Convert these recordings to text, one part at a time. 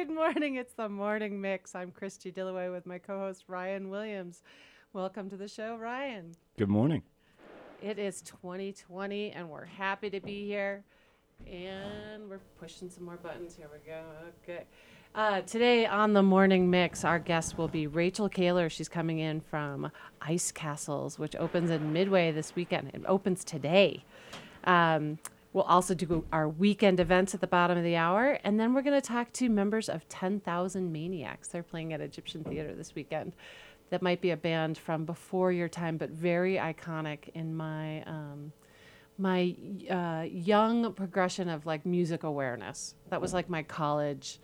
Good morning. It's the morning mix. I'm Christie Dillaway with my co-host Ryan Williams. Welcome to the show, Ryan. Good morning. It is 2020, and we're happy to be here. And we're pushing some more buttons. Here we go. Okay. Uh, today on the morning mix, our guest will be Rachel Kahler. She's coming in from Ice Castles, which opens in Midway this weekend. It opens today. Um, we'll also do our weekend events at the bottom of the hour, and then we're going to talk to members of 10,000 Maniacs. They're playing at Egyptian Theatre this weekend. That might be a band from before your time, but very iconic in my um, my uh, young progression of like music awareness. That was like my college,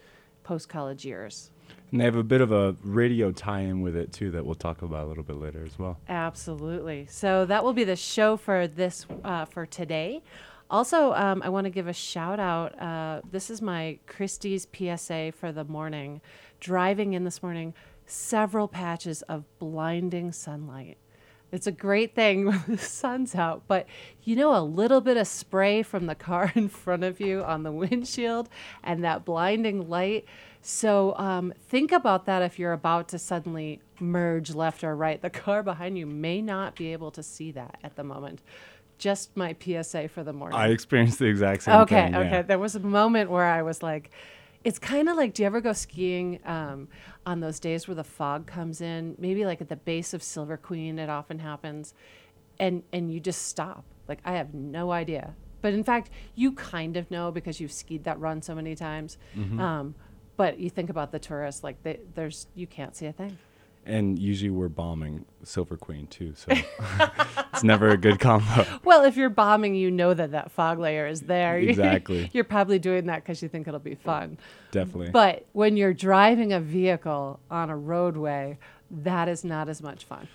post college years. And they have a bit of a radio tie in with it too that we'll talk about a little bit later as well. Absolutely. So that will be the show for this uh, for today. Also, um, I want to give a shout out. Uh, this is my Christie's PSA for the morning. Driving in this morning, several patches of blinding sunlight. It's a great thing when the sun's out, but you know, a little bit of spray from the car in front of you on the windshield and that blinding light. So um, think about that if you're about to suddenly merge left or right. The car behind you may not be able to see that at the moment. Just my PSA for the morning. I experienced the exact same okay, thing. okay. yeah. There was a moment where I was like, it's kind of like, do you ever go skiing um, on those days where the fog comes in? Maybe like at the base of Silver Queen, it often happens, and and you just stop. Like I have no idea, but in fact, you kind of know because you've skied that run so many times. Mm-hmm. Um, but you think about the tourists, like they, there's you can't see a thing. And usually we're bombing Silver Queen too, so it's never a good combo. Well, if you're bombing, you know that that fog layer is there. Exactly. you're probably doing that because you think it'll be fun. Definitely. But when you're driving a vehicle on a roadway, that is not as much fun.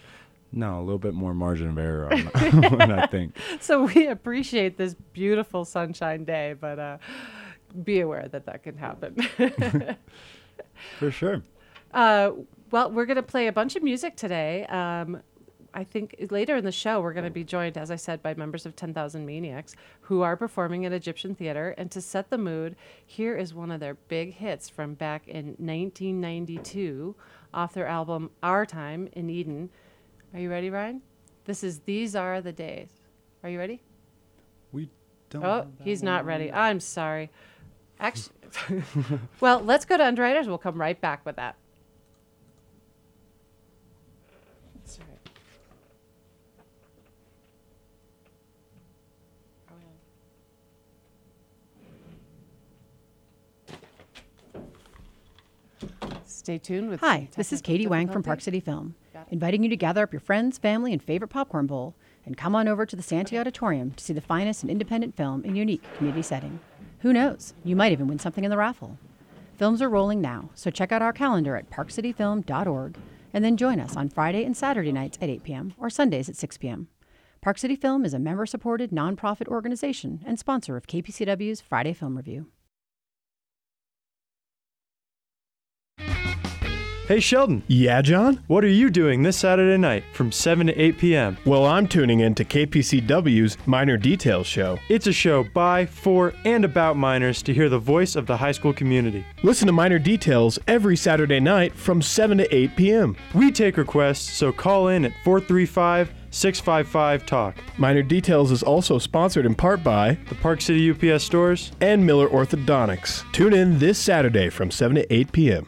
no, a little bit more margin of error on I think. So we appreciate this beautiful sunshine day, but uh, be aware that that can happen. For sure. uh, well, we're going to play a bunch of music today. Um, I think later in the show, we're going to be joined, as I said, by members of 10,000 Maniacs who are performing at Egyptian Theatre. And to set the mood, here is one of their big hits from back in 1992 off their album Our Time in Eden. Are you ready, Ryan? This is These Are the Days. Are you ready? We don't. Oh, he's not ready. I'm sorry. Actually, well, let's go to Underwriters. We'll come right back with that. Stay tuned with Hi, this is Katie Wang from. Park City Film, inviting you to gather up your friends, family, and favorite popcorn bowl and come on over to the Santy Auditorium to see the finest in independent film in unique community setting. Who knows? You might even win something in the raffle. Films are rolling now, so check out our calendar at parkcityfilm.org and then join us on Friday and Saturday nights at 8 p.m. or Sundays at 6 p.m. Park City Film is a member supported nonprofit organization and sponsor of KPCW's Friday Film Review. Hey Sheldon, Yeah, John? what are you doing this Saturday night from 7 to 8 p.m.? Well, I'm tuning in to KPCW's Minor Details show. It's a show by, for, and about minors to hear the voice of the high school community. Listen to Minor Details every Saturday night from 7 to 8 p.m. We take requests, so call in at 435 655 Talk. Minor Details is also sponsored in part by The Park City UPS stores. and Miller Orthodontics. Tune in this Saturday from 7 to 8 p.m.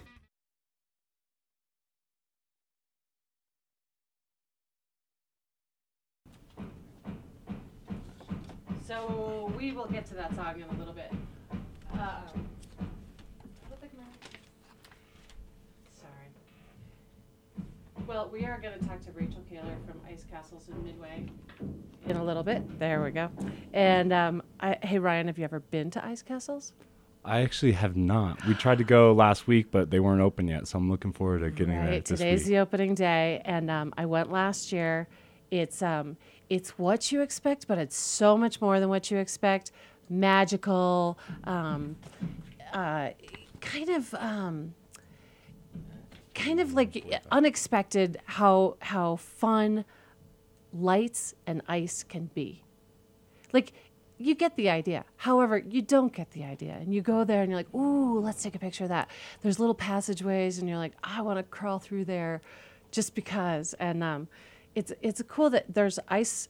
Well, we are going to talk to Rachel Kahler from Ice Castles in Midway in a little bit. There we go. And um, I, hey, Ryan, have you ever been to Ice Castles? I actually have not. We tried to go last week, but they weren't open yet, so I'm looking forward to getting there Right. this Today's week. the opening day, and um, I went last year. It's um, it's what you expect, but it's so much more than what you expect. Magical, um, uh, kind of, um, kind of like unexpected. How how fun lights and ice can be. Like you get the idea. However, you don't get the idea. And you go there and you're like, ooh, let's take a picture of that. There's little passageways and you're like, I want to crawl through there just because. And um, it's, it's cool that there's ice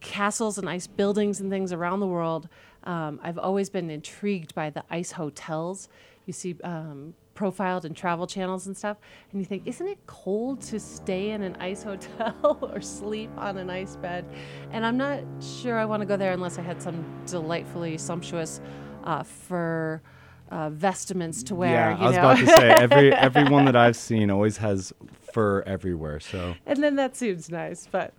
castles and ice buildings and things around the world. Um, I've always been intrigued by the ice hotels. You see um, profiled in travel channels and stuff, and you think, isn't it cold to stay in an ice hotel or sleep on an ice bed? And I'm not sure I want to go there unless I had some delightfully sumptuous uh, fur uh, vestments to wear. yeah, you I was know? about to say every every one that I've seen always has fur everywhere. So and then that seems nice, but.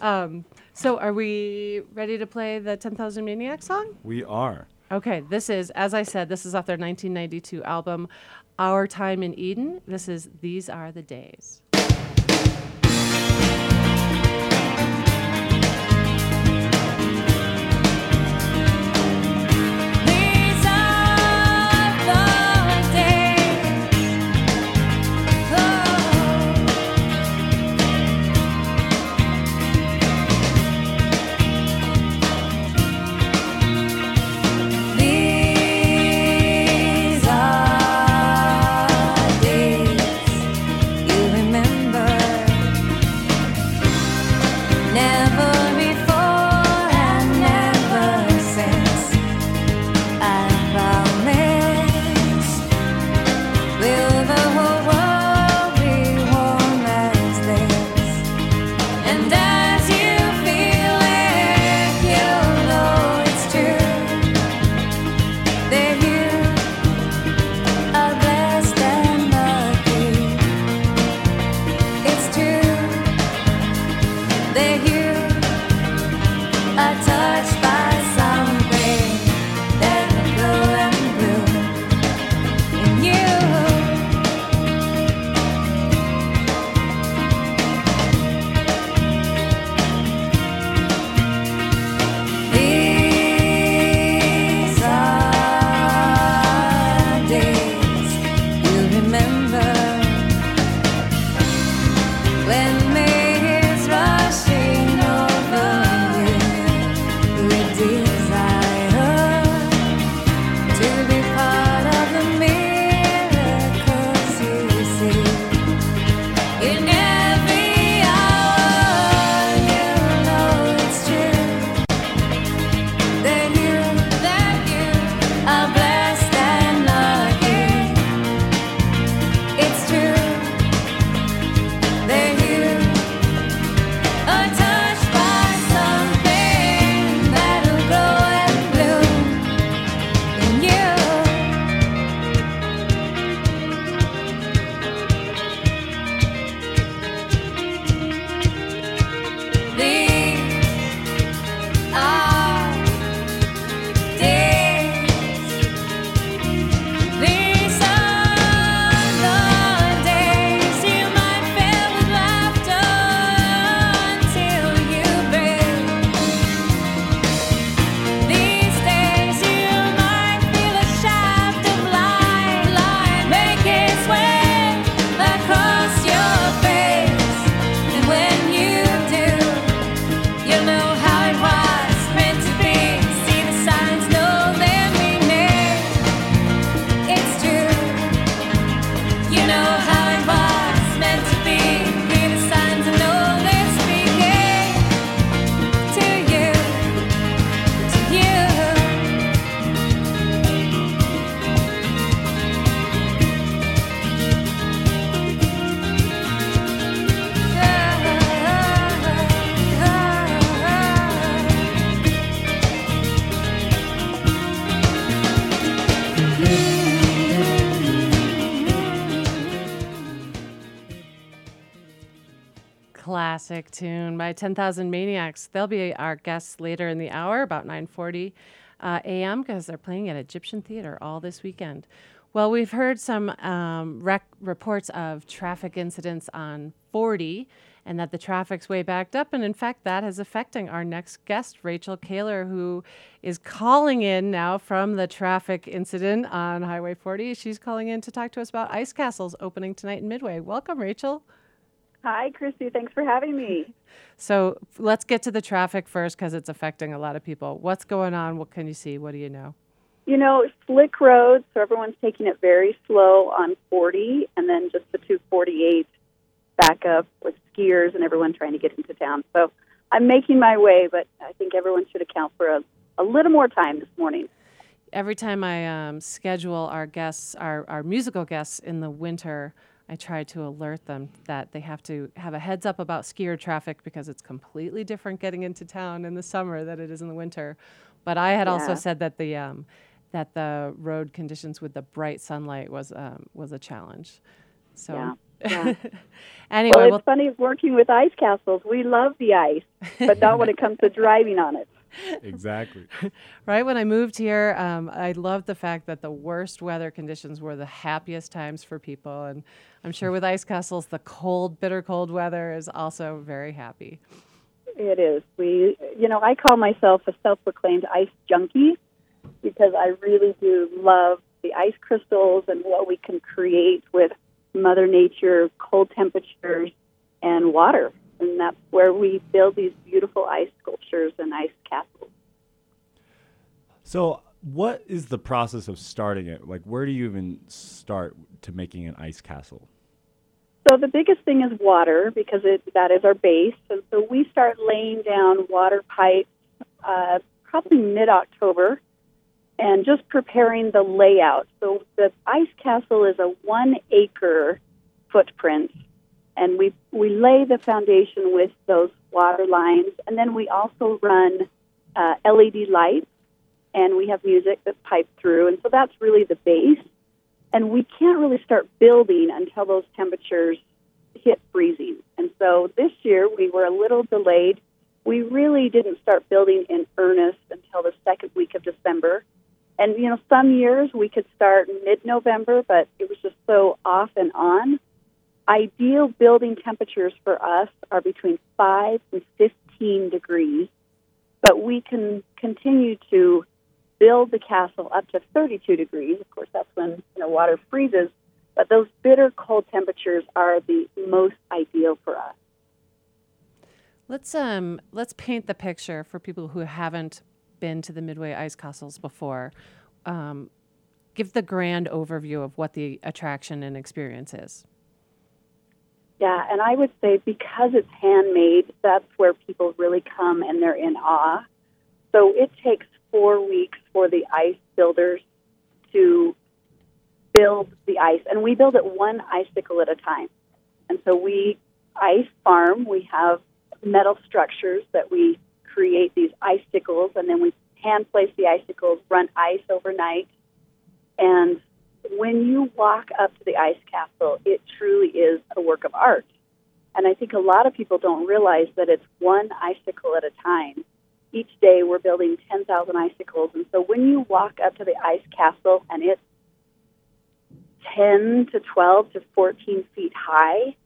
Um, so, are we ready to play the 10,000 Maniacs song? we are. Okay, this is, as I said, this is off their 1992 album, Our Time in Eden. This is These Are the Days. That by 10,000 Maniacs. They'll be our guests later in the hour, about 9:40 uh, a.m., because they're playing at Egyptian Theatre all this weekend. Well, we've heard some um, rec- reports of traffic incidents on 40, and that the traffic's way backed up. And in fact, that is affecting our next guest, Rachel Kahler, who is calling in now from the traffic incident on Highway 40. She's calling in to talk to us about ice castles opening tonight in Midway. Welcome, Rachel. Hi, Christie. Thanks for having me. So let's get to the traffic first because it's affecting a lot of people. What's going on? What can you see? What do you know? You know, slick roads, so everyone's taking it very slow on 40, and then just the 248 back up with skiers and everyone trying to get into town. So I'm making my way, but I think everyone should account for a, a little more time this morning. Every time I um, schedule our guests, our, our musical guests in the winter, I try to alert them that they have to have a heads up about skier traffic because it's completely different getting into town in the summer than it is in the winter. But I had also said that the um, that the road conditions with the bright sunlight was um, was a challenge. So Yeah. Yeah. anyway, well, it's well, funny working with ice castles. We love the ice, but not when it comes to driving on it. Exactly. right when I moved here, um, I loved the fact that the worst weather conditions were the happiest times for people, and I'm sure with ice castles, the cold, bitter cold weather is also very happy. It is. We, you know, I call myself a self-proclaimed ice junkie because I really do love the ice crystals and what we can create with Mother Nature, cold temperatures, and water. And that's where we build these beautiful ice sculptures and ice castles. So, what is the process of starting it? Like, where do you even start to making an ice castle? So the biggest thing is water because it, that is our base. And so we start laying down water pipes uh, probably mid-October and just preparing the layout. So the ice castle is a one-acre footprint, and we we lay the foundation with those water lines, and then we also run uh, LED lights, and we have music that's piped through, and so that's really the base and we can't really start building until those temperatures hit freezing. And so this year we were a little delayed. We really didn't start building in earnest until the second week of December. And you know, some years we could start mid-November, but it was just so off and on. Ideal building temperatures for us are between 5 and 15 degrees, but we can continue to build the castle up to 32 degrees. Of course, that's when you know water freezes, but those bitter cold temperatures are the most ideal for us. Let's um let's paint the picture for people who haven't been to the Midway Ice Castles before. Um, give the grand overview of what the attraction and experience is. Yeah, and I would say because it's handmade, that's where people really come and they're in awe. So it takes four weeks for the ice builders to build the ice, and we build it one icicle at a time. And so we ice farm. We have metal structures that we create these icicles, and then we hand place the icicles, run ice overnight, and when you walk up to the ice castle, it truly is a work of art. And I think a lot of people don't realize that it's one icicle at a time. Each day we're building 10,000 icicles. And so when you walk up to the ice castle and it's 10 to 12 to 14 feet high,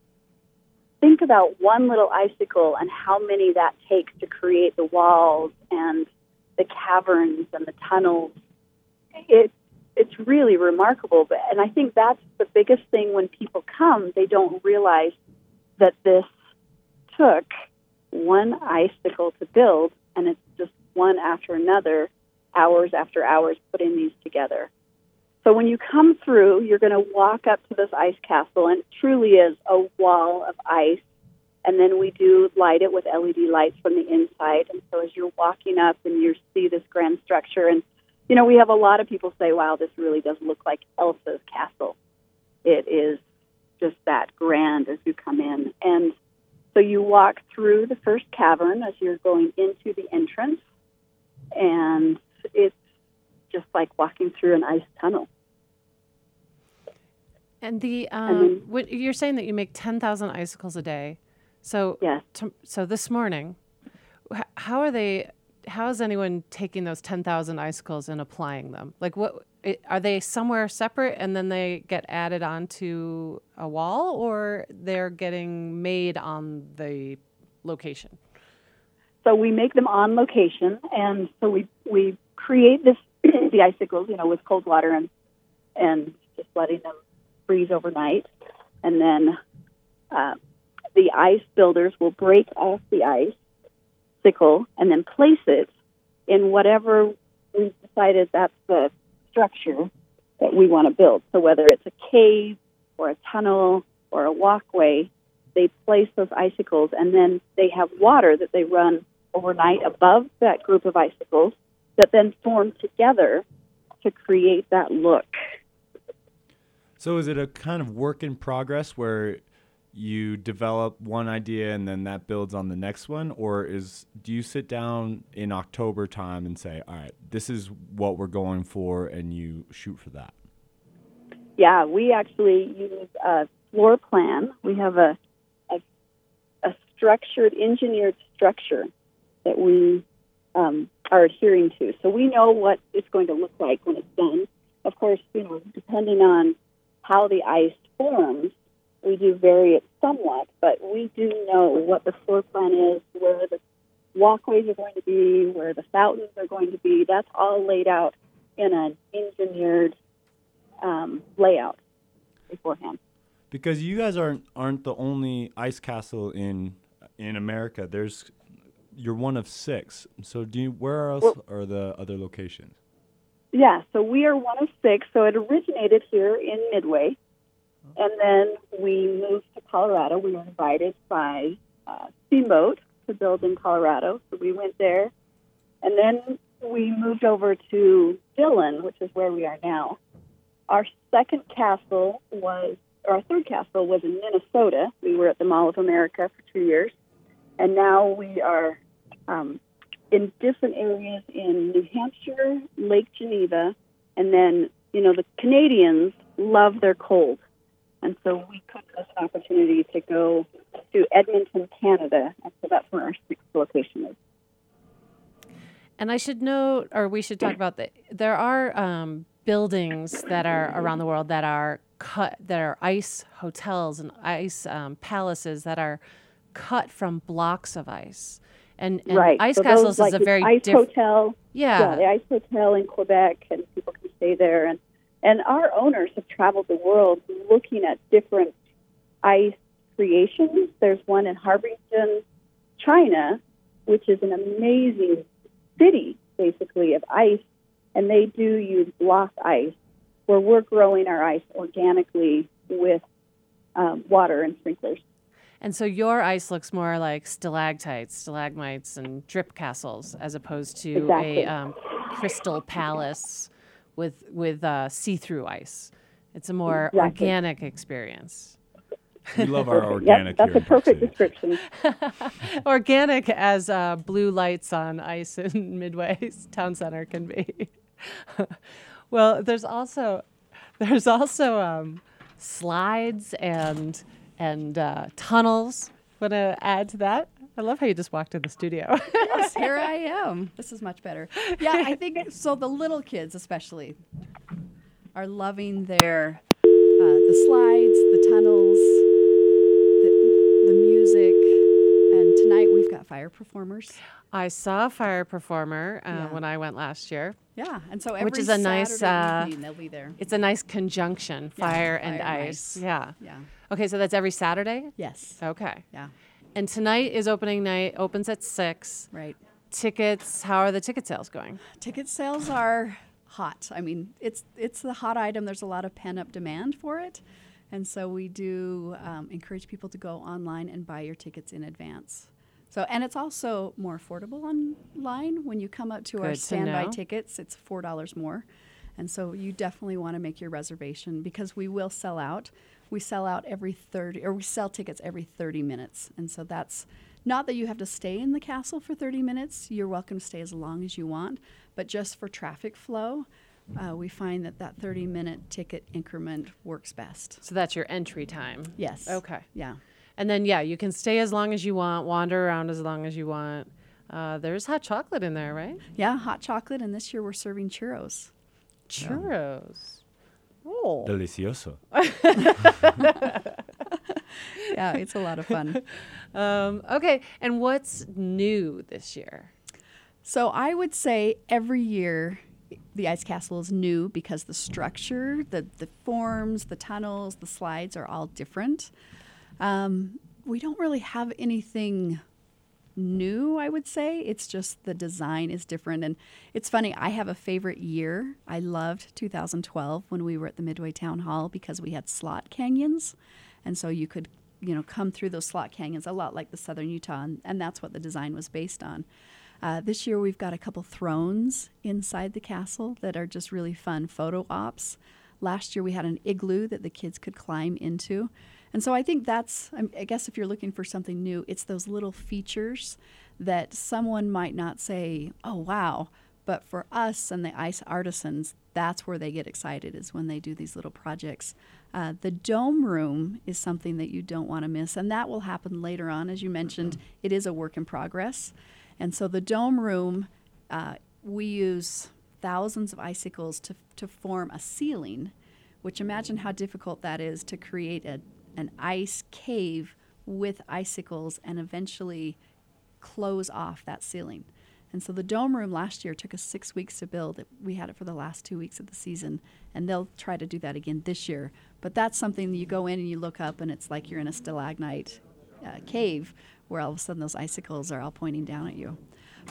think about one little icicle and how many that takes to create the walls and the caverns and the tunnels. It, it's really remarkable. But, and I think that's the biggest thing when people come, they don't realize that this took one icicle to build, and it's just one after another, hours after hours putting these together. So when you come through, you're going to walk up to this ice castle, and it truly is a wall of ice. And then we do light it with LED lights from the inside. And so as you're walking up and you see this grand structure, and you know, we have a lot of people say, wow, this really does look like Elsa's castle. It is just that grand as you come in. And so you walk through the first cavern as you're going into the entrance, and it's just like walking through an ice tunnel. And the And um, then- what, you're saying that you make 10,000 icicles a day. So Yes. to, so this morning, how are they? How is anyone taking those 10,000 icicles and applying them? Like what are they somewhere separate and then they get added onto a wall, or they're getting made on the location? So we make them on location, and so we we create this the icicles, you know, with cold water and and just letting them freeze overnight, and then uh, the ice builders will break off the ice sickle and then place it in whatever we've decided that's the structure that we want to build. So whether it's a cave or a tunnel or a walkway, they place those icicles and then they have water that they run overnight above that group of icicles that then form together to create that look. So is it a kind of work in progress where you develop one idea and then that builds on the next one or is do you sit down in October time and say, "All right, this is what we're going for," and you shoot for that? Yeah, we actually use a floor plan. We have a, a, a structured, engineered structure that we um, are adhering to. So we know what it's going to look like when it's done. Of course, you know, depending on how the ice forms, we do vary it somewhat, but we do know what the floor plan is, where the walkways are going to be, where the fountains are going to be. That's all laid out in an engineered um, layout beforehand. Because you guys aren't aren't the only ice castle in in America. There's you're one of six. So do you, where else Well- are the other locations? Yeah, so we are one of six. So it originated here in Midway, and then we moved to Colorado. We were invited by uh, Steamboat to build in Colorado, so we went there, and then we moved over to Dillon, which is where we are now. Our second castle was, or our third castle was in Minnesota. We were at the Mall of America for two years, and now we are um, in different areas in New Hampshire, Lake Geneva, and then, you know, the Canadians love their cold. And so we took this opportunity to go to Edmonton, Canada. And so that's where our sixth location is. And I should note, or we should talk about that. There are um, buildings that are around the world that are cut, that are ice hotels and ice um, palaces that are cut from blocks of ice. And, and right. ice so castles those, like is a very ice different. hotel. Yeah. the ice hotel in Quebec, and people can stay there. And and our owners have traveled the world looking at different ice creations. There's one in Harbington, China, which is an amazing city, basically of ice, and they do use block ice, where we're growing our ice organically with um, water and sprinklers. And so your ice looks more like stalactites, stalagmites, and drip castles, as opposed to Exactly. a um, crystal palace with with uh, see-through ice. It's a more Exactly. organic experience. We love our organic Yep, that's here a in Park perfect description. organic as uh, blue lights on ice in Midway Town Center can be. well, there's also there's also um, slides and and uh, tunnels. Want to add to that? I love how you just walked in the studio. yes, here I am. This is much better. Yeah, I think so. The little kids, especially, are loving their uh, the slides, the tunnels, the, the music, and tonight we've got fire performers. I saw a fire performer uh, Yeah. when I went last year. Yeah, and so every Which is a nice, Saturday uh, evening they'll be there. It's a nice conjunction, Yeah, fire and and ice. ice. Yeah. Yeah. Okay, so that's every Saturday? Yes. Okay. Yeah. And tonight is opening night, opens at 6. Right. Tickets, how are the ticket sales going? Ticket sales are hot. I mean, it's it's the hot item. There's a lot of pent up demand for it, and so we do um, encourage people to go online and buy your tickets in advance. So, and it's also more affordable online when you come up to our Good to standby know. tickets. It's four dollars more, and so you definitely want to make your reservation because we will sell out. We sell out every thirty, or we sell tickets every thirty minutes, and so that's not that you have to stay in the castle for 30 minutes. You're welcome to stay as long as you want, but just for traffic flow, uh, we find that that 30 minute ticket increment works best. So that's your entry time. Yes. Okay. Yeah. And then, yeah, you can stay as long as you want, wander around as long as you want. Uh, there's hot chocolate in there, right? Yeah, hot chocolate, and this year we're serving churros. Churros. Oh. Delicioso. yeah, it's a lot of fun. Um, okay. And what's new this year? So I would say every year the ice castle is new because the structure, the, the forms, the tunnels, the slides are all different. Um, we don't really have anything new, I would say. It's just the design is different. And it's funny, I have a favorite year. I loved 2012 when we were at the Midway Town Hall because we had slot canyons. And so you could, you know, come through those slot canyons a lot like the Southern Utah. And, and that's what the design was based on. Uh, this year we've got a couple thrones inside the castle that are just really fun photo ops. Last year we had an igloo that the kids could climb into. And so I think that's, I'm- guess if you're looking for something new, it's those little features that someone might not say, oh, wow. But for us and the ice artisans, that's where they get excited is when they do these little projects. Uh, the dome room is something that you don't want to miss, and that will happen later on. As you mentioned, it is a work in progress. And so the dome room, uh, we use thousands of icicles to, to form a ceiling, which imagine how difficult that is to create a, an ice cave with icicles and eventually close off that ceiling. And so the dome room last year took us six weeks to build. We had it for the last two weeks of the season, and they'll try to do that again this year. But that's something that you go in and you look up, and it's like you're in a stalagmite uh, cave where all of a sudden those icicles are all pointing down at you.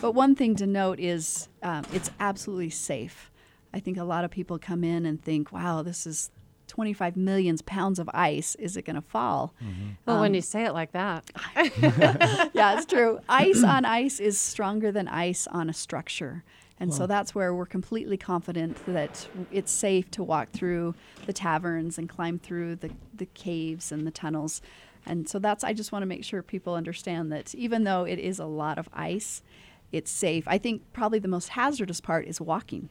But one thing to note is um, it's absolutely safe. I think a lot of people come in and think, wow, this is 25 million pounds of ice. Is it going to fall? Well, when Um, you say it like that, yeah, it's true. Ice on ice is stronger than ice on a structure. And so that's where we're completely confident that it's safe to walk through the taverns and climb through the, the caves and the tunnels. And so that's, I just want to make sure people understand that even though it is a lot of ice, it's safe. I think probably the most hazardous part is walking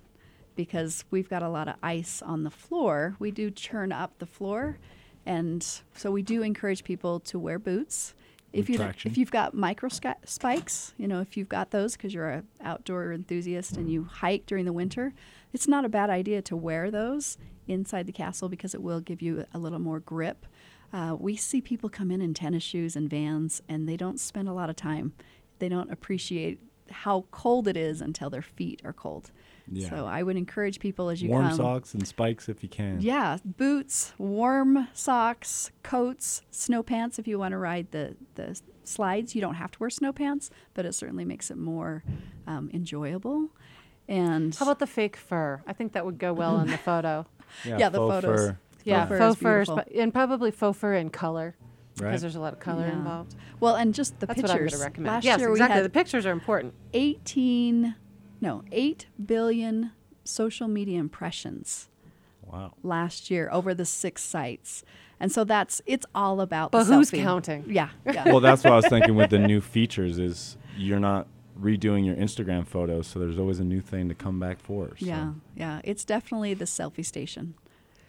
because we've got a lot of ice on the floor. We do churn up the floor. And so we do encourage people to wear boots. If you, if you've got micro spikes, you know, if you've got those because you're an outdoor enthusiast and you hike during the winter, it's not a bad idea to wear those inside the castle because it will give you a little more grip. Uh, we see people come in in tennis shoes and vans, and they don't spend a lot of time. They don't appreciate how cold it is until their feet are cold. Yeah. So I would encourage people as you Warm come. socks and spikes if you can. Yeah, boots, warm socks, coats, snow pants if you want to ride the, the slides. You don't have to wear snow pants, but it certainly makes it more um, enjoyable. And how about the fake fur? I think that would go well in the photo. Yeah, the faux photos. fur, Yeah, fur is faux fur, beautiful. and probably faux fur in color because right? there's a lot of color Yeah. involved. well, and just the That's pictures. what I'm going to recommend. Last yes, year exactly. we the pictures are important. 18, no, 8 billion social media impressions Wow. last year over the six sites. And so that's, it's all about But the who's selfie. counting? Yeah. yeah. Well, that's what I was thinking with the new features is you're not redoing your Instagram photos, so there's always a new thing to come back for. So yeah, yeah. It's definitely the selfie station.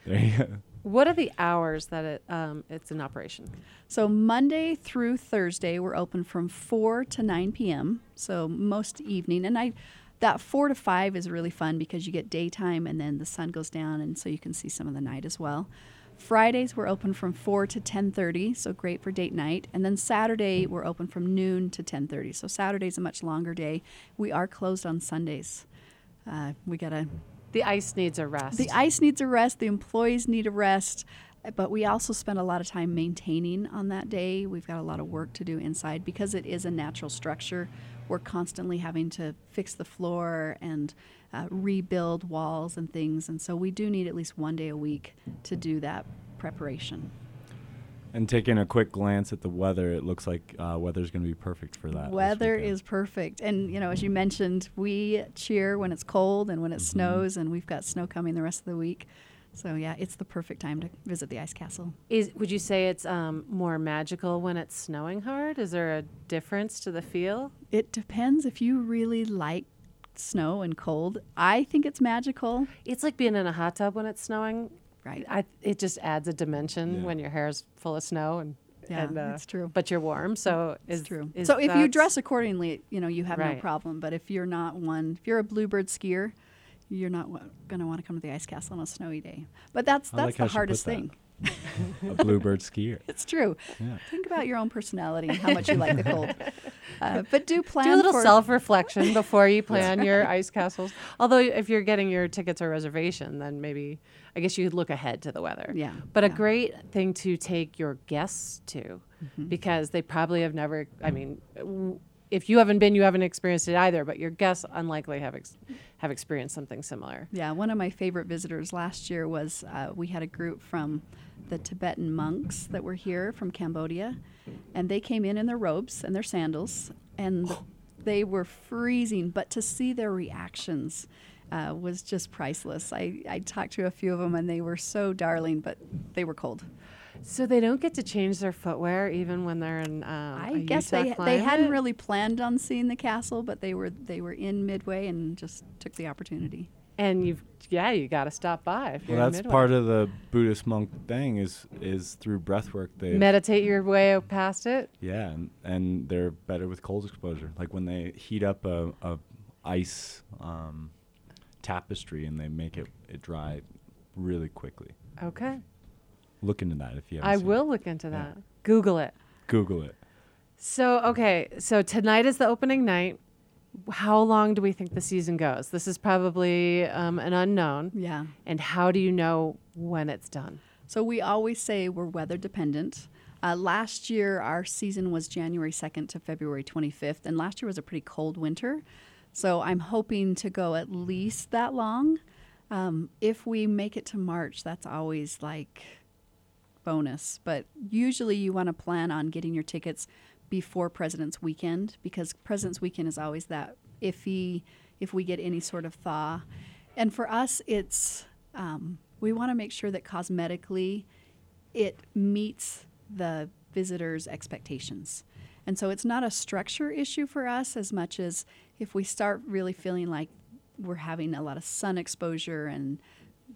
There you go. What are the hours that it um, it's in operation? So Monday through Thursday, we're open from 4 to 9 p.m. So most evening, and I, that 4 to 5 is really fun because you get daytime and then the sun goes down, and so you can see some of the night as well. Fridays we're open from 4 to 10:30, so great for date night. And then Saturday we're open from noon to 10:30. So Saturday's a much longer day. We are closed on Sundays. Uh, we gotta The ice needs a rest. the ice needs a rest. The employees need a rest. But we also spend a lot of time maintaining on that day. We've got a lot of work to do inside because it is a natural structure. We're constantly having to fix the floor and uh, rebuild walls and things. And so we do need at least one day a week to do that preparation. And taking a quick glance at the weather, it looks like uh, weather's going to be perfect for that. Weather is perfect. And, you know, as you mentioned, we cheer when it's cold and when it snows, and we've got snow coming the rest of the week. So, yeah, it's the perfect time to visit the ice castle. Is would you say it's um, more magical when it's snowing hard? Is there a difference to the feel? It depends if you really like snow and cold. I think it's magical. It's like being in a hot tub when it's snowing. Right. I, it just adds a dimension Yeah. when your hair is full of snow and Yeah, and, uh, it's true. But you're warm, so It's is true. is so if you dress accordingly, you know, you have no problem. But if you're not one, if you're a bluebird skier, you're not going to want to come to the ice castle on a snowy day. But that's I that's like the hardest thing. a bluebird skier. It's true. Yeah. Think about your own personality and how much you like the cold. Uh, but do plan Do a little for self reflection before you plan your ice castles. Although, if you're getting your tickets or reservation, then maybe I guess you could look ahead to the weather. Yeah, But a great thing to take your guests to Mm-hmm. because they probably have never, I mean, w- if you haven't been, you haven't experienced it either, but your guests unlikely have, ex- have experienced something similar. Yeah, one of my favorite visitors last year was uh, we had a group from the Tibetan monks that were here from Cambodia, and they came in in their robes and their sandals, and the- they were freezing. But to see their reactions uh, was just priceless. I, I talked to a few of them, and they were so darling, but they were cold. So they don't get to change their footwear even when they're in. Um, I a guess Utah they they hadn't really planned on seeing the castle, but they were they were in Midway and just took the opportunity. And you've, yeah, you got to stop by if you're Well, in that's Midway. part of the Buddhist monk thing is is through breath work. They Meditate your way past it. yeah, and, and they're better with cold exposure. Like when they heat up a, a ice um, tapestry and they make it it dry really quickly. Okay. Look into that if you. Haven't I seen it. will look into Yeah. that. Google it. Google it. So, okay. So tonight is the opening night. How long do we think the season goes? This is probably um, an unknown. Yeah. And how do you know when it's done? So we always say we're weather dependent. Uh, last year, our season was January 2nd to February 25th, and last year was a pretty cold winter. So I'm hoping to go at least that long. Um, if we make it to March, that's always like bonus. But usually, you want to plan on getting your tickets before President's Weekend because President's Weekend is always that iffy if we get any sort of thaw. And for us, it's um, we want to make sure that cosmetically it meets the visitor's expectations. And so it's not a structure issue for us as much as if we start really feeling like we're having a lot of sun exposure and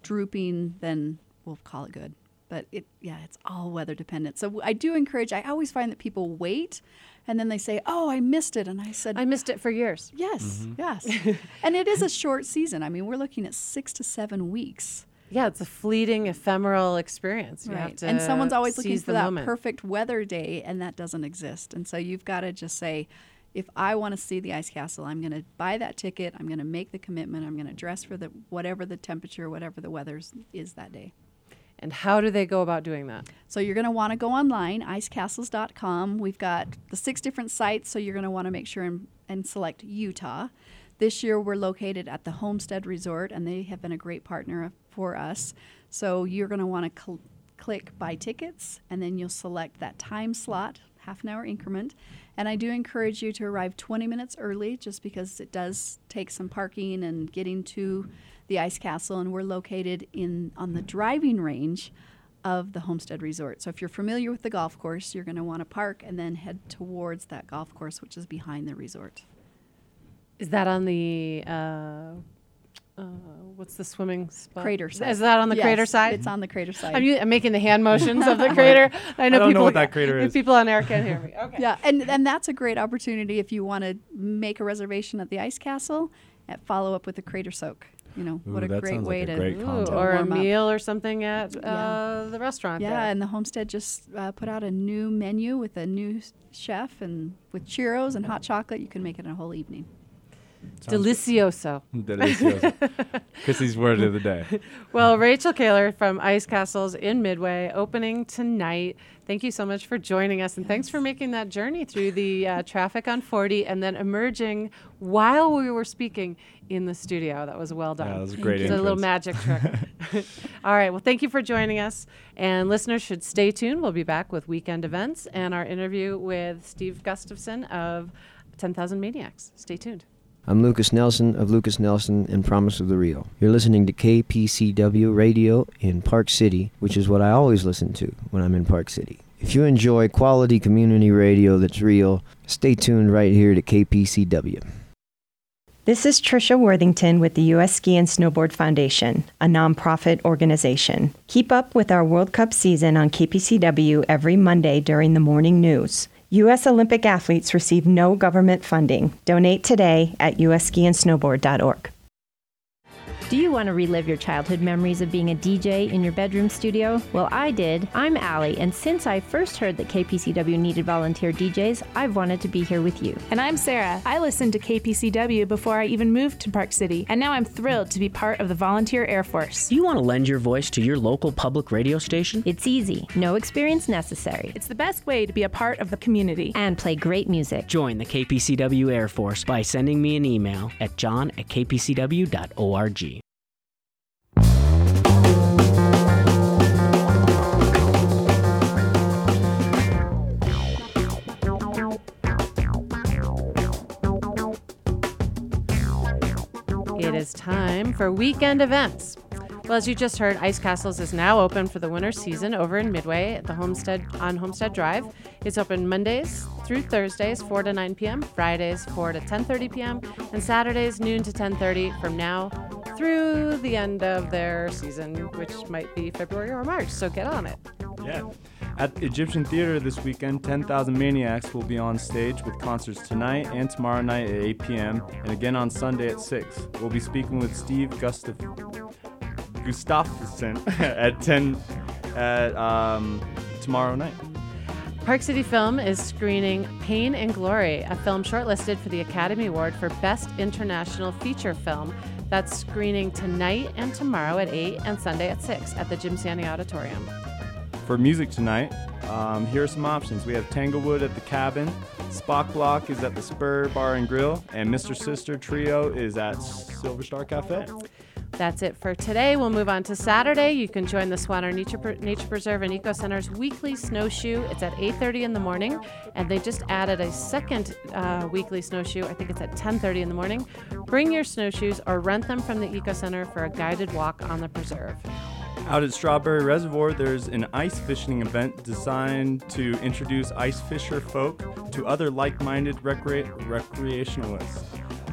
drooping, then we'll call it good. But it, yeah, it's all weather dependent. So I do encourage. I always find that people wait, and then they say, "Oh, I missed it," and I said, I missed it for years. "Yes, mm-hmm. yes." and it is a short season. I mean, we're looking at six to seven weeks. Yeah, it's a fleeting, ephemeral experience. You have to and someone's always looking for that moment. perfect weather day, and that doesn't exist. And so you've got to just say, if I want to see the ice castle, I'm going to buy that ticket. I'm going to make the commitment. I'm going to dress for the whatever the temperature, whatever the weather is that day. And how do they go about doing that? So you're going to want to go online, icecastles.com. We've got the six different sites, so you're going to want to make sure and, and select Utah. This year we're located at the Homestead Resort, and they have been a great partner for us. So you're going to want to cl- click buy tickets, and then you'll select that time slot, half an hour increment. And I do encourage you to arrive 20 minutes early, just because it does take some parking and getting to the ice castle. And we're located in on the driving range of the Homestead Resort. So if you're familiar with the golf course, you're going to want to park and then head towards that golf course, which is behind the resort. Is that on the uh, uh, what's the swimming spot? Crater side. Is that on the Yes, crater side? It's on the crater side. I'm, u- I'm making the hand motions of the crater. I know don't know people. what that crater is. People on air can't hear me. Okay. yeah, and, and that's a great opportunity if you want to make a reservation at the ice castle and follow up with a crater soak. You know, what a that great way like a to, great Ooh, concept. or a warm up. meal or something at uh, Yeah. the restaurant. Yeah, there. and the homestead just uh, put out a new menu with a new chef and with churros and hot chocolate. You can make it a whole evening. Delicioso. Delicioso. Chrissy's word of the day. Well, Rachel Kahler from Ice Castles in Midway, opening tonight. Thank you so much for joining us, and thanks for making that journey through the uh, traffic on 40 and then emerging while we were speaking in the studio. That was well done. Yeah, that was a great It's a little magic trick. All right. Well, thank you for joining us, and listeners should stay tuned. We'll be back with weekend events and our interview with Steve Gustafson of 10,000 Maniacs. Stay tuned. I'm Lucas Nelson of Lucas Nelson and Promise of the Real. You're listening to KPCW Radio in Park City, which is what I always listen to when I'm in Park City. If you enjoy quality community radio that's real, stay tuned right here to KPCW. This is Tricia Worthington with the U.S. Ski and Snowboard Foundation, a nonprofit organization. Keep up with our World Cup season on KPCW every Monday during the morning news. U.S. Olympic athletes receive no government funding. Donate today at usskiandsnowboard.org. Do you want to relive your childhood memories of being a DJ in your bedroom studio? Well, I did. I'm Allie, and since I first heard that KPCW needed volunteer DJs, I've wanted to be here with you. And I'm Sarah. I listened to KPCW before I even moved to Park City, and now I'm thrilled to be part of the Volunteer Air Force. Do you want to lend your voice to your local public radio station? It's easy, no experience necessary. It's the best way to be a part of the community and play great music. Join the KPCW Air Force by sending me an email at john at kpcw.org. It is time for weekend events. Well, as you just heard, Ice Castles is now open for the winter season over in Midway at the Homestead on Homestead Drive. It's open Mondays through Thursdays, 4 to 9 p.m., Fridays, 4 to 10:30 p.m., and Saturdays, noon to 10:30 from now through the end of their season, which might be February or March. So get on it. Yeah. At Egyptian Theatre this weekend, 10,000 Maniacs will be on stage with concerts tonight and tomorrow night at 8 p.m. and again on Sunday at 6. We'll be speaking with Steve Gustaf- Gustafson at 10 at um, tomorrow night. Park City Film is screening Pain and Glory, a film shortlisted for the Academy Award for Best International Feature Film. That's screening tonight and tomorrow at 8 and Sunday at 6 at the Jim Santy Auditorium. For music tonight, um, here are some options. We have Tanglewood at the Cabin, Spock Block is at the Spur Bar and Grill, and Mr. Sister Trio is at Silver Star Cafe. That's it for today. We'll move on to Saturday. You can join the Swaner Nature, Nature Preserve and Eco Center's weekly snowshoe. It's at 8:30 in the morning, and they just added a second uh, weekly snowshoe. I think it's at 10:30 in the morning. Bring your snowshoes or rent them from the Eco Center for a guided walk on the preserve. Out at Strawberry Reservoir, there's an ice fishing event designed to introduce ice fisher folk to other like minded recre- recreationalists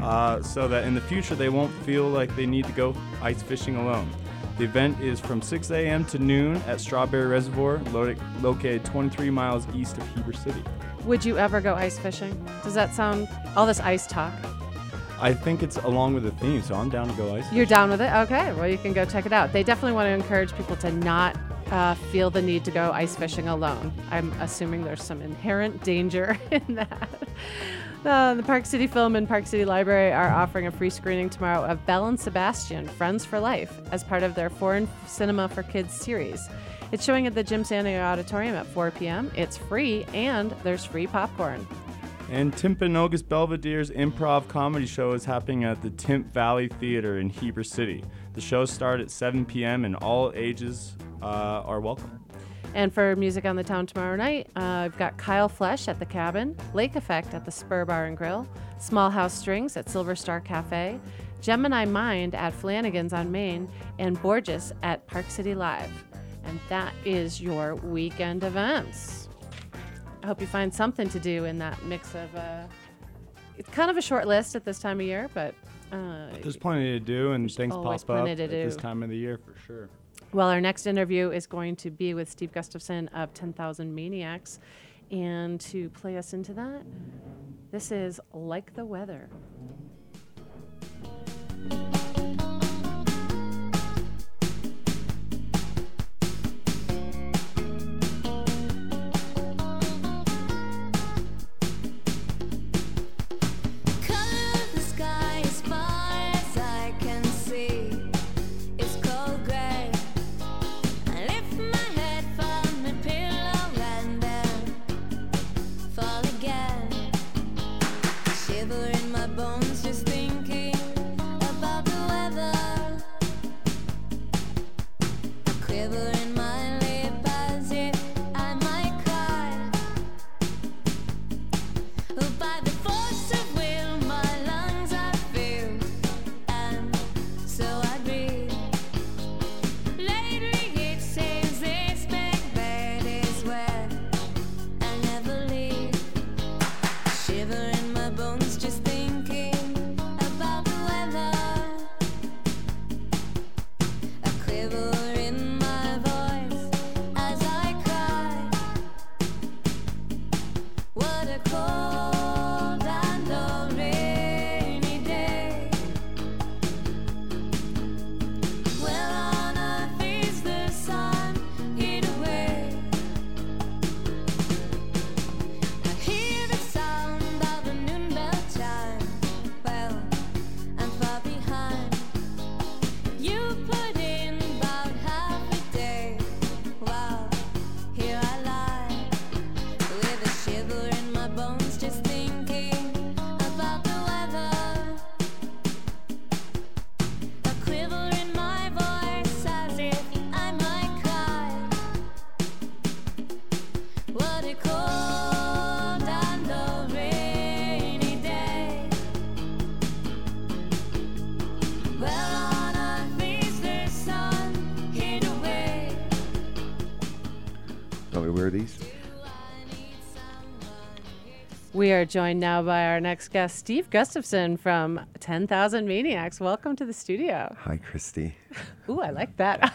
uh, so that in the future they won't feel like they need to go ice fishing alone. The event is from 6 a.m. to noon at Strawberry Reservoir, lo- located 23 miles east of Heber City. Would you ever go ice fishing? Does that sound all this ice talk? I think it's along with the theme, so I'm down to go ice. You're down with it? Okay, well, you can go check it out. They definitely want to encourage people to not uh, feel the need to go ice fishing alone. I'm assuming there's some inherent danger in that. Uh, the Park City Film and Park City Library are offering a free screening tomorrow of Belle and Sebastian, Friends for Life, as part of their Foreign Cinema for Kids series. It's showing at the Jim Santy Auditorium at 4 p.m. It's free, and there's free popcorn. And Timpanogos Belvedere's improv comedy show is happening at the Timp Valley Theater in Heber City. The shows start at 7 p.m. and all ages uh, are welcome. And for music on the town tomorrow night, uh, I've got Kyle Flesh at the Cabin, Lake Effect at the Spur Bar and Grill, Small House Strings at Silver Star Cafe, Gemini Mind at Flanagan's on Main, and Borges at Park City Live. And that is your weekend events. I hope you find something to do in that mix of. Uh, it's kind of a short list at this time of year, but. Uh, There's plenty to do, and things pop up at this time of the year for sure. Well, our next interview is going to be with Steve Gustafson of 10,000 Maniacs. And to play us into that, this is Like the Weather. Want me to wear these? We are joined now by our next guest, Steve Gustafson from 10,000 Maniacs. Welcome to the studio. Hi, Christie. Ooh, I like that.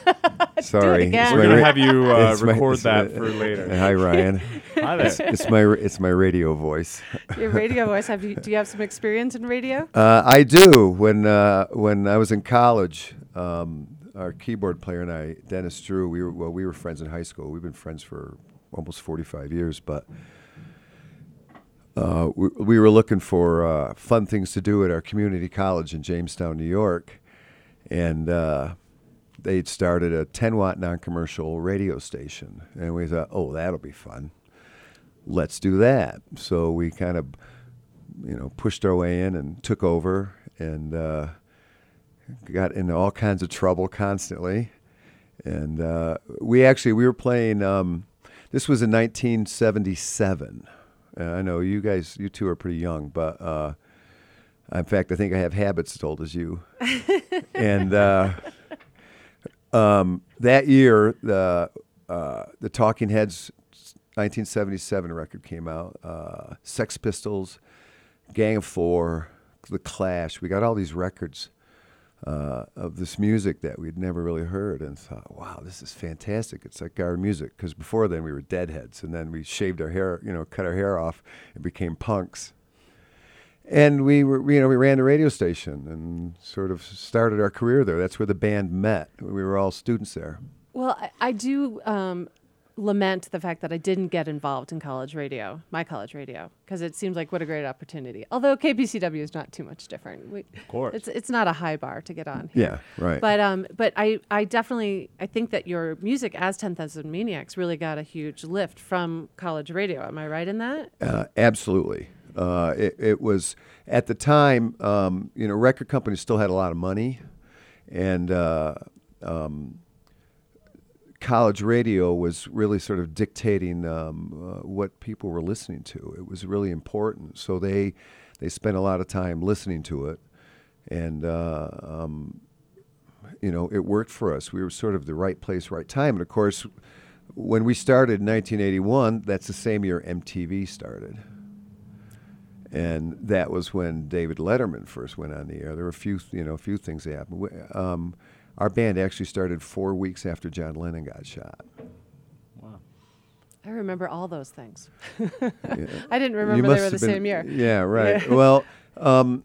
Do Sorry, it again. We're gonna have you, uh, it's my- record it's that my- for later. Hi, Ryan. Hi there. It's, it's my it's my radio voice. Your radio voice. Have you? Do you have some experience in radio? Uh, I do. When uh, when I was in college, um, our keyboard player and I, Dennis Drew, we were well, we were friends in high school. We've been friends for almost 45 years, but uh, we, we were looking for uh, fun things to do at our community college in Jamestown, New York, and uh, they'd started a 10 watt non-commercial radio station, and we thought, oh, that'll be fun. Let's do that. So we kind of you know, pushed our way in and took over and uh, got into all kinds of trouble constantly. And uh, we actually we were playing. Um, this was in 1977. Uh, I know you guys, you two are pretty young, but uh, in fact, I think I have habits as old as you. and uh, um, that year, the uh, the Talking Heads 1977 record came out. Uh, Sex Pistols, Gang of Four, The Clash. We got all these records uh, of this music that we'd never really heard, and thought, "Wow, this is fantastic! It's like our music." Because before then we were deadheads, and then we shaved our hair, you know, cut our hair off, and became punks. And we were, you know, we ran the radio station and sort of started our career there. That's where the band met. We were all students there. Well, I, I do um, lament the fact that I didn't get involved in college radio, my college radio, because it seems like what a great opportunity. Although KPCW is not too much different. We, of course. it's it's not a high bar to get on. here. Yeah, right. But um, but I I definitely I think that your music as Ten Thousand Maniacs really got a huge lift from college radio. Am I right in that? Uh, absolutely. Uh, it, it was at the time, um, you know, record companies still had a lot of money, and uh, um, college radio was really sort of dictating um, uh, what people were listening to. It was really important, so they they spent a lot of time listening to it, and uh, um, you know, it worked for us. We were sort of the right place, right time, and of course. When we started in 1981, that's the same year MTV started and that was when David Letterman first went on the air. There were a few, you know, a few things that happened. Um, our band actually started four weeks after John Lennon got shot. Wow. I remember all those things. Yeah. I didn't remember must they were the been- same year. Yeah, right. Yeah. well, um,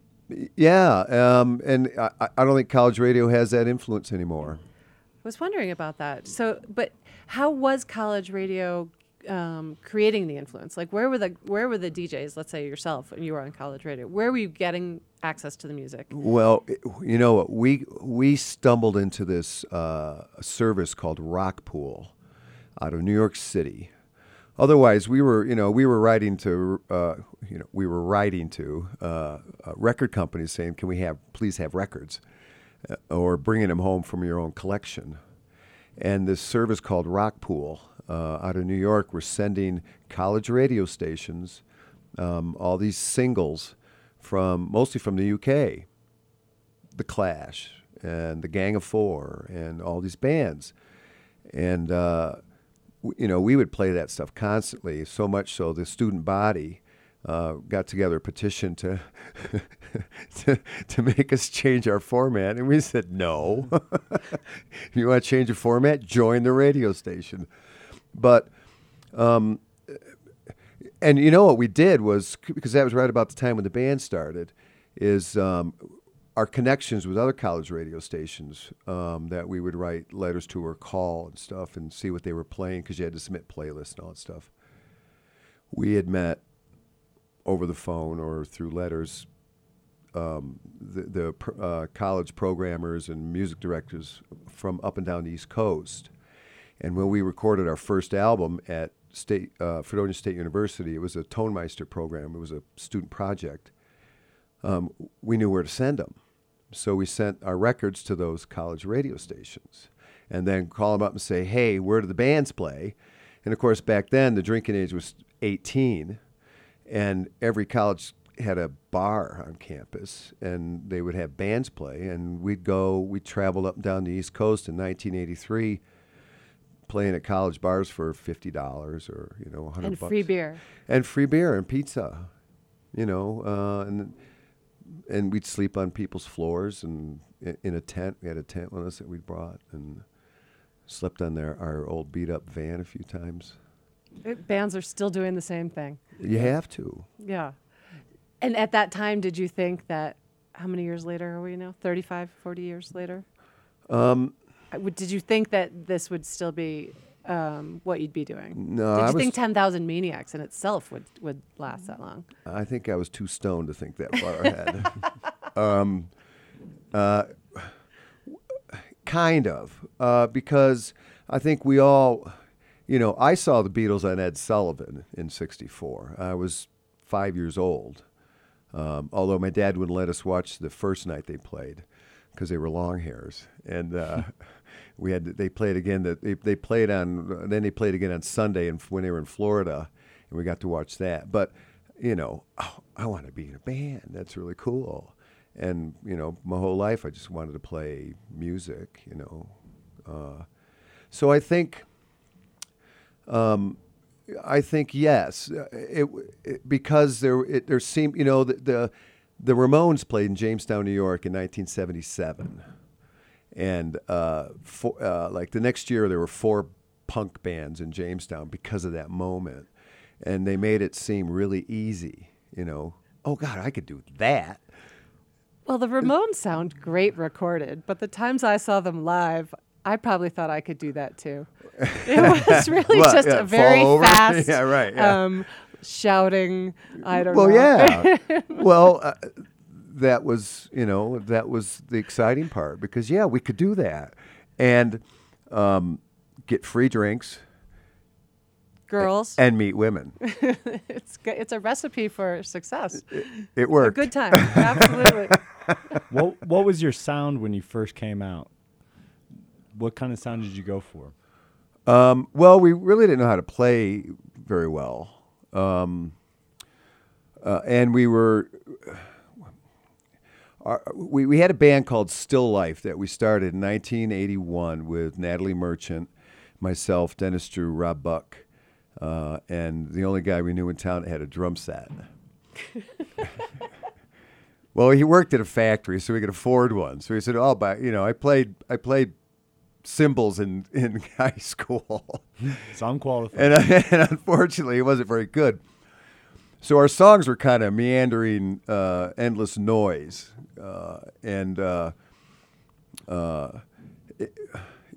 yeah, um, and I, I- I don't think college radio has that influence anymore. I was wondering about that. So, but how was college radio um, creating the influence? Like, where were the where were the DJs? Let's say yourself, and you were on college radio. Where were you getting access to the music? Well, you know? We we stumbled into this uh, service called Rockpool out of New York City. Otherwise, we were you know we were writing to uh, you know we were writing to uh, uh, record companies saying, "Can we have please have records?" Uh, or bringing them home from your own collection. And this service called Rockpool uh, out of New York were sending college radio stations um, all these singles from mostly from the UK, The Clash and the Gang of Four and all these bands, and uh, w- you know we would play that stuff constantly. So much so the student body. Uh, got together a petition to, to to make us change our format, and we said no. if you want to change your format, join the radio station. But um, and you know what we did was because that was right about the time when the band started is um, our connections with other college radio stations um, that we would write letters to or call and stuff and see what they were playing because you had to submit playlists and all that stuff we had met over the phone or through letters um, the, the uh, college programmers and music directors from up and down the east coast and when we recorded our first album at State uh, Fredonia State University, it was a Tonmeister program. It was a student project. Um, we knew where to send them, so we sent our records to those college radio stations, and then call them up and say, "Hey, where do the bands play?" And of course, back then the drinking age was 18, and every college had a bar on campus, and they would have bands play, and we'd go. We traveled up and down the East Coast in 1983 playing at college bars for fifty dollars or you know hundred And bucks free beer. and free beer and pizza, you know, uh, and and we'd sleep on people's floors and in a tent. We had a tent with us that we brought and slept on their our old beat up van a few times. Uh, Bands are still doing the same thing. You have to. Yeah. And at that time, did you think that, how many years later are we now? 35, 40 years later? Um, Uh, Did you think that this would still be um, what you'd be doing? No, Did I you think 10,000 Maniacs in itself would, would last that long? I think I was too stoned to think that far ahead. um, uh, kind of, uh, because I think we all, you know, I saw the Beatles on Ed Sullivan in '64. I was five years old, um, although my dad wouldn't let us watch the first night they played because they were long hairs, and uh, we had to, they played again. That they, they played on then they played again on Sunday, and when they were in Florida, and we got to watch that. But you know, oh, I want to be in a band. That's really cool. And you know, my whole life I just wanted to play music. You know, uh, so I think. Um, I think yes, it, it because there it, there seemed you know the, the the Ramones played in Jamestown, New York in 1977, and uh, for, uh, like the next year there were four punk bands in Jamestown because of that moment, and they made it seem really easy. You know, oh God, I could do that. Well, the Ramones sound great recorded, but the times I saw them live, I probably thought I could do that too. It was really What, just yeah, a very fast, Yeah, right, yeah. Um, shouting. I don't know. well, know. yeah. well, uh, that was you know that was the exciting part because yeah, we could do that and um, get free drinks Girls. and meet women. it's g- it's a recipe for success. it A worked. good time, absolutely. what What was your sound when you first came out? What kind of sound did you go for? Um, well, we really didn't know how to play very well, um, uh, and we were. Our, we, we had a band called Still Life that we started in 1981 with Natalie Merchant, myself, Dennis Drew, Rob Buck, uh, and the only guy we knew in town that had a drum set. well, he worked at a factory, so we could afford one. So he said, "Oh, but you know, I played, I played cymbals in in high school." So I'm qualified. and, and unfortunately, it wasn't very good. So our songs were kind of meandering, uh, endless noise, uh, and uh, uh, it-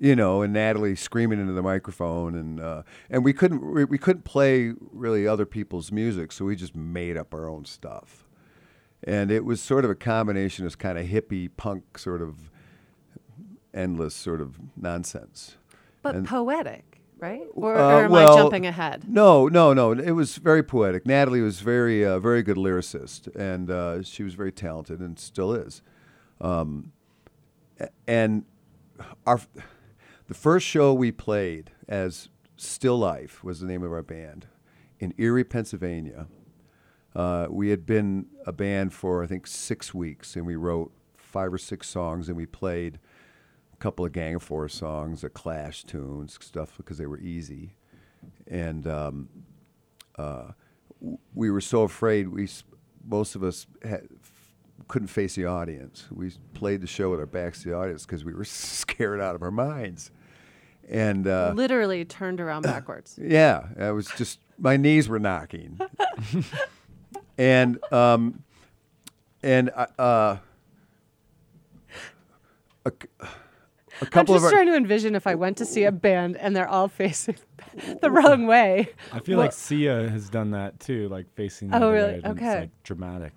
you know, and Natalie screaming into the microphone, and uh, and we couldn't we, we couldn't play really other people's music, so we just made up our own stuff, and it was sort of a combination of kind of hippie punk, sort of endless sort of nonsense. But And- poetic, right? Or, uh, or am well, I jumping ahead? No, no, no. It was very poetic. Natalie was very, uh, very good lyricist, and uh, she was very talented, and still is. Um, and our, the first show we played as Still Life was the name of our band in Erie, Pennsylvania. Uh, we had been a band for I think six weeks, and we wrote five or six songs, and we played couple of Gang of Four songs, a Clash tunes, stuff because they were easy, and um, uh, we were so afraid. We most of us had, couldn't face the audience. We played the show with our backs to the audience because we were scared out of our minds, and uh, Literally turned around backwards. yeah, I was just my knees were knocking, and um, and uh, uh, a, c- a I'm just of our, trying to envision if I went to see a band and they're all facing the wrong way. I feel What- like Sia has done that too, like facing. The Oh, other really? way, Okay. It's like dramatic.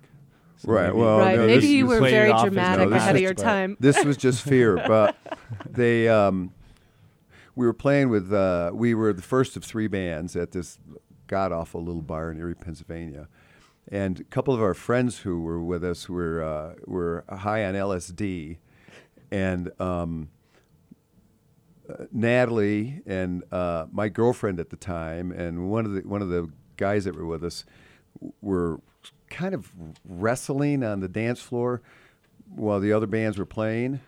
So Right. maybe- Well, Right, no, maybe this- you this were very it off as dramatic no, this ahead of your time. This was just fear, but they um, we were playing with uh, we were the first of three bands at this god awful little bar in Erie, Pennsylvania, and a couple of our friends who were with us were uh, were high on LSD, and um, uh, Natalie and uh, my girlfriend at the time, and one of the one of the guys that were with us were kind of wrestling on the dance floor while the other bands were playing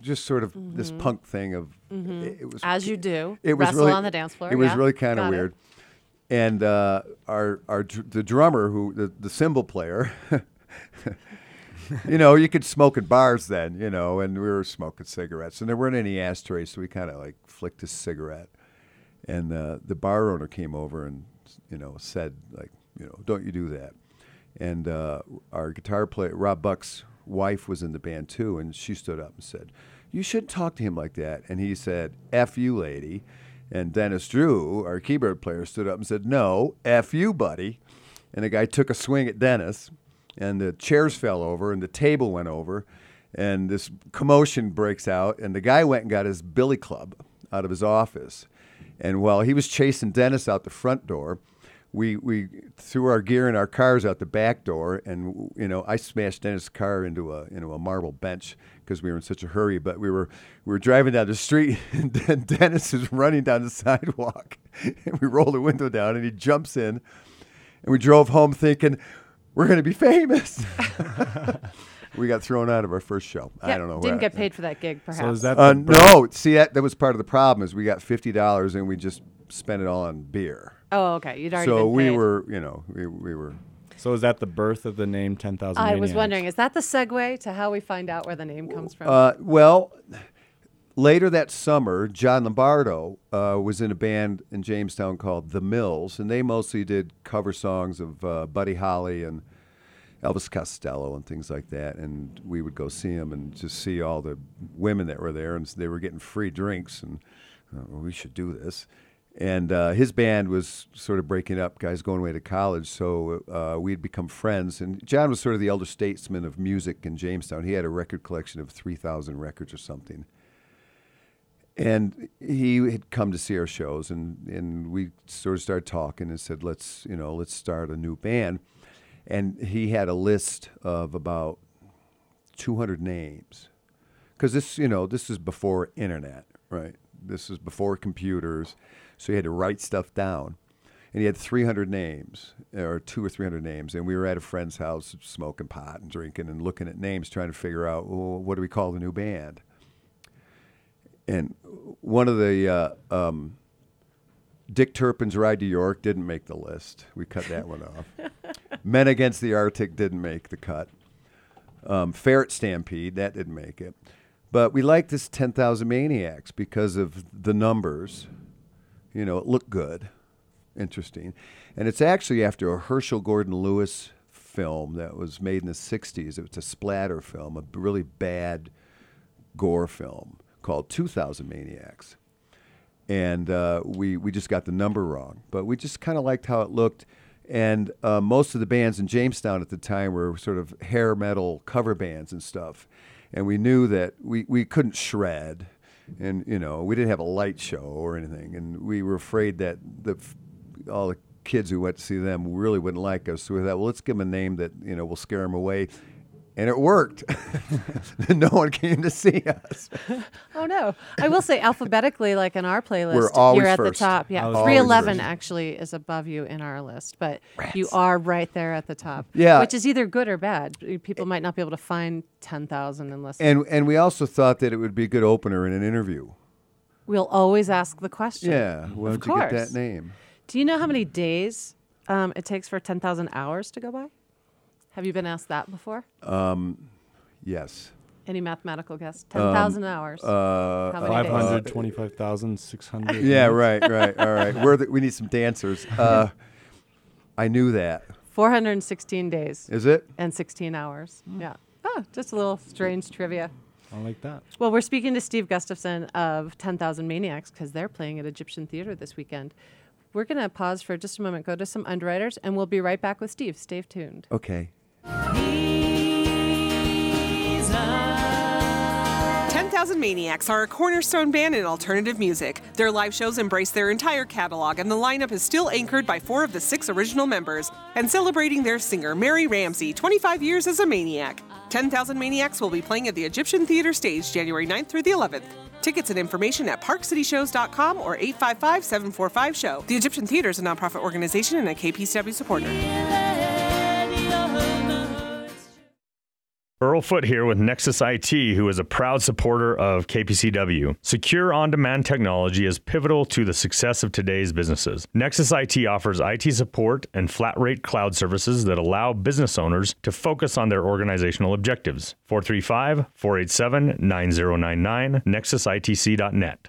just sort of this Mhm. punk thing of Mhm. it, it was As you do, It was really on the dance floor, It was yeah, really kind of got it. weird. And uh, our our dr- the drummer who the, the cymbal player. you know, you could smoke at bars then, you know, and we were smoking cigarettes, and there weren't any ashtrays, so we kind of like flicked a cigarette, and uh, the bar owner came over and you know said like, you know, don't you do that, and uh, our guitar player Rob Buck's wife was in the band too, and she stood up and said, you should talk to him like that, and he said, "F you, lady." And Dennis Drew, our keyboard player, stood up and said, No, F you, buddy. And the guy took a swing at Dennis, and the chairs fell over, and the table went over, and this commotion breaks out. And the guy went and got his billy club out of his office. And while he was chasing Dennis out the front door, we, we threw our gear and our cars out the back door, and you know I smashed Dennis' car into a into a marble bench because we were in such a hurry. But we were we were driving down the street, and Dennis is running down the sidewalk, and we roll the window down, and he jumps in, and we drove home thinking we're going to be famous. we got thrown out of our first show. I don't know. Didn't what- get paid for that gig, perhaps. So is that uh, the no, see that that was part of the problem is we got fifty dollars and we just spent it all on beer. Oh, okay. You'd already so been we were, you know, we, we were. So is that the birth of the name Ten Thousand? I was wondering, is that the segue to how we find out where the name comes from? Uh, well, later that summer, John Lombardo uh, was in a band in Jamestown called The Mills, and they mostly did cover songs of uh, Buddy Holly and Elvis Costello and things like that. And we would go see them and just see all the women that were there, and they were getting free drinks, and uh, well, we should do this. And uh, his band was sort of breaking up, guys going away to college, so uh, we'd become friends. And John was sort of the elder statesman of music in Jamestown. He had a record collection of 3,000 records or something. And he had come to see our shows, and, and we sort of started talking and said, let's, you know, let's start a new band. And he had a list of about 200 names. Because this, you know, this is before internet, right? This is before computers. So he had to write stuff down. And he had 300 names, or two or 300 names. And we were at a friend's house smoking pot and drinking and looking at names, trying to figure out, well, what do we call the new band? And one of the, uh, um, Dick Turpin's Ride to York didn't make the list. We cut that one off. Men Against the Arctic didn't make the cut. Um, Ferret Stampede, that didn't make it. But we liked this 10,000 Maniacs because of the numbers. You know, it looked good, interesting. And it's actually after a Herschell Gordon Lewis film that was made in the 60s. It was a splatter film, a really bad gore film called 2000 Maniacs. And uh, we, we just got the number wrong. But we just kind of liked how it looked. And uh, most of the bands in Jamestown at the time were sort of hair metal cover bands and stuff. And we knew that we, we couldn't shred. And, you know, we didn't have a light show or anything. And we were afraid that the, all the kids who went to see them really wouldn't like us. So we thought, well, let's give them a name that, you know, will scare them away. And it worked. no one came to see us. oh no! I will say alphabetically, like in our playlist, We're always you're at first. the top. Yeah, Always three eleven first. actually is above you in our list, but you are right there at the top. Yeah. which is either good or bad. People might not be able to find ten thousand unless. And and we also thought that it would be a good opener in an interview. we'll always ask the question. Yeah, where of did you get course. that name? Do you know how many days um, it takes for ten thousand hours to go by? Have you been asked that before? Um, yes. Any mathematical guess? Ten thousand Um, hours. Uh, How many Five days? hundred twenty-five thousand six hundred. Yeah, right, right. All right. We're the, we need some dancers. Uh, I knew that. 416 days. Is it? And 16 hours. Yeah. Oh, just a little strange trivia. I like that. Well, we're speaking to Steve Gustafson of 10,000 Maniacs because they're playing at Egyptian Theatre this weekend. We're going to pause for just a moment, go to some underwriters, and we'll be right back with Steve. Stay tuned. Okay. 10,000 Maniacs are a cornerstone band in alternative music. Their live shows embrace their entire catalog, and the lineup is still anchored by four of the six original members and celebrating their singer, Mary Ramsey, 25 years as a maniac. 10,000 Maniacs will be playing at the Egyptian Theatre stage January 9th through the 11th. Tickets and information at parkcityshows.com or 855 745 SHOW. The Egyptian Theatre is a nonprofit organization and a KPCW supporter. Earl Foot here with Nexus IT, who is a proud supporter of KPCW. Secure on demand technology is pivotal to the success of today's businesses. Nexus IT offers IT support and flat rate cloud services that allow business owners to focus on their organizational objectives. 435 487 9099, nexusitc.net.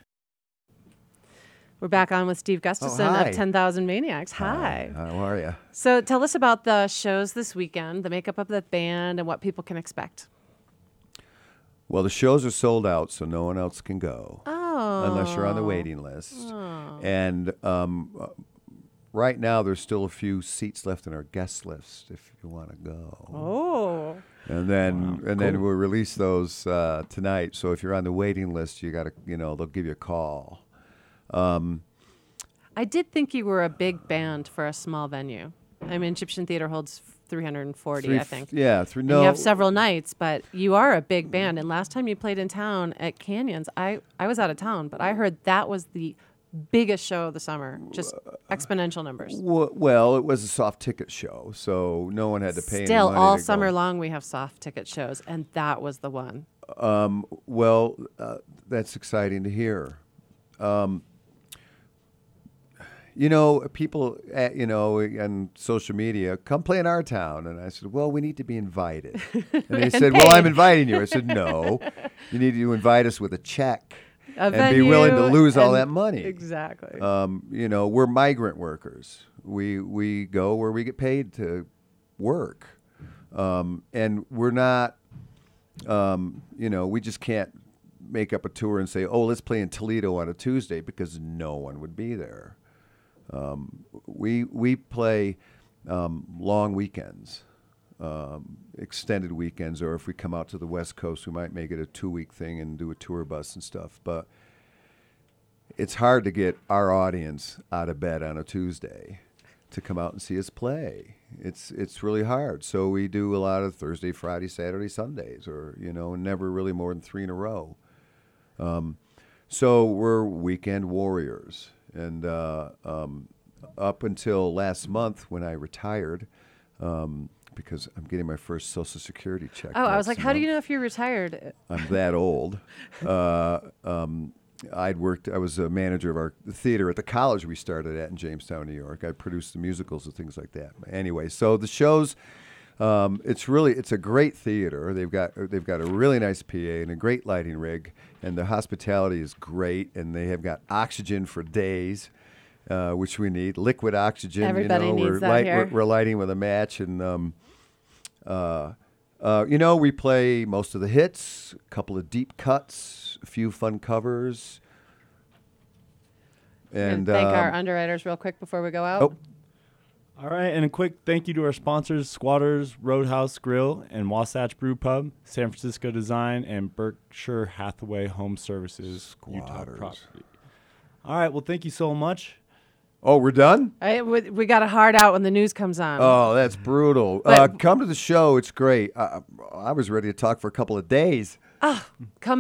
We're back on with Steve Gustafson Oh, of 10,000 Maniacs. Hi. How are you? So tell us about the shows this weekend, the makeup of the band, and what people can expect. Well, the shows are sold out, so no one else can go unless you're on the Oh. waiting list. Oh. And um, uh, right now, there's still a few seats left in our guest list if you want to go. Oh. And then and then cool. we'll release those uh, tonight. So if you're on the waiting list, you got to you know they'll give you a call. Um, I did think you were a big band for a small venue. I mean, Egyptian Theatre holds 340, Three I think. yeah, three- And you have several nights, but you are a big band. And last time you played in town at Canyons, I, I was out of town, but I heard that was the biggest show of the summer, just exponential numbers. w- well, it was a soft ticket show, so no one had to pay. any Still, all to go. summer long, we have soft ticket shows, and that was the one. Um, well, uh, that's exciting to hear. Um, you know, people, at, you know, on social media, come play in our town. And I said, well, we need to be invited. And they And said, well, I'm inviting you. I said, no, you need to invite us with a check A and be willing to lose all that money. Exactly. Um, you know, we're migrant workers. We we go where we get paid to work, um, and we're not. Um, you know, we just can't make up a tour and say, "Oh, let's play in Toledo on a Tuesday," because no one would be there. Um, we we play um, long weekends, um, extended weekends, or if we come out to the West Coast, we might make it a two week thing and do a tour bus and stuff. But it's hard to get our audience out of bed on a Tuesday to come out and see us play. It's it's really hard. So we do a lot of Thursday, Friday, Saturday, Sundays, or you know, never really more than three in a row. Um, so we're weekend warriors, and uh, um, up until last month when I retired. Um, because I'm getting my first Social Security check. Oh, I was like, how do you know if you're retired? I'm that old. Uh, um, I'd worked. I was a manager of our theater at the college we started at in Jamestown, New York. I produced the musicals and things like that. Anyway, so the shows. Um, it's really it's a great theater. They've got they've got a really nice PA and a great lighting rig, and the hospitality is great. And they have got oxygen for days, uh, which we need liquid oxygen. Everybody you know, needs we're, that light, here. We're, we're lighting with a match, and um, uh, uh, you know, we play most of the hits, a couple of deep cuts, a few fun covers. And thank our um, underwriters real quick before we go out. Oh. All right, and a quick thank you to our sponsors Squatters Roadhouse Grill and Wasatch Brew Pub, San Francisco Design, and Berkshire Hathaway Home Services, Utah Squatters. property. All right, well, thank you so much. Oh, we're done? I, we, we got a hard out when the news comes on. Oh, that's brutal. But- uh, come to the show. It's great. I, I was ready to talk for a couple of days. Ah, come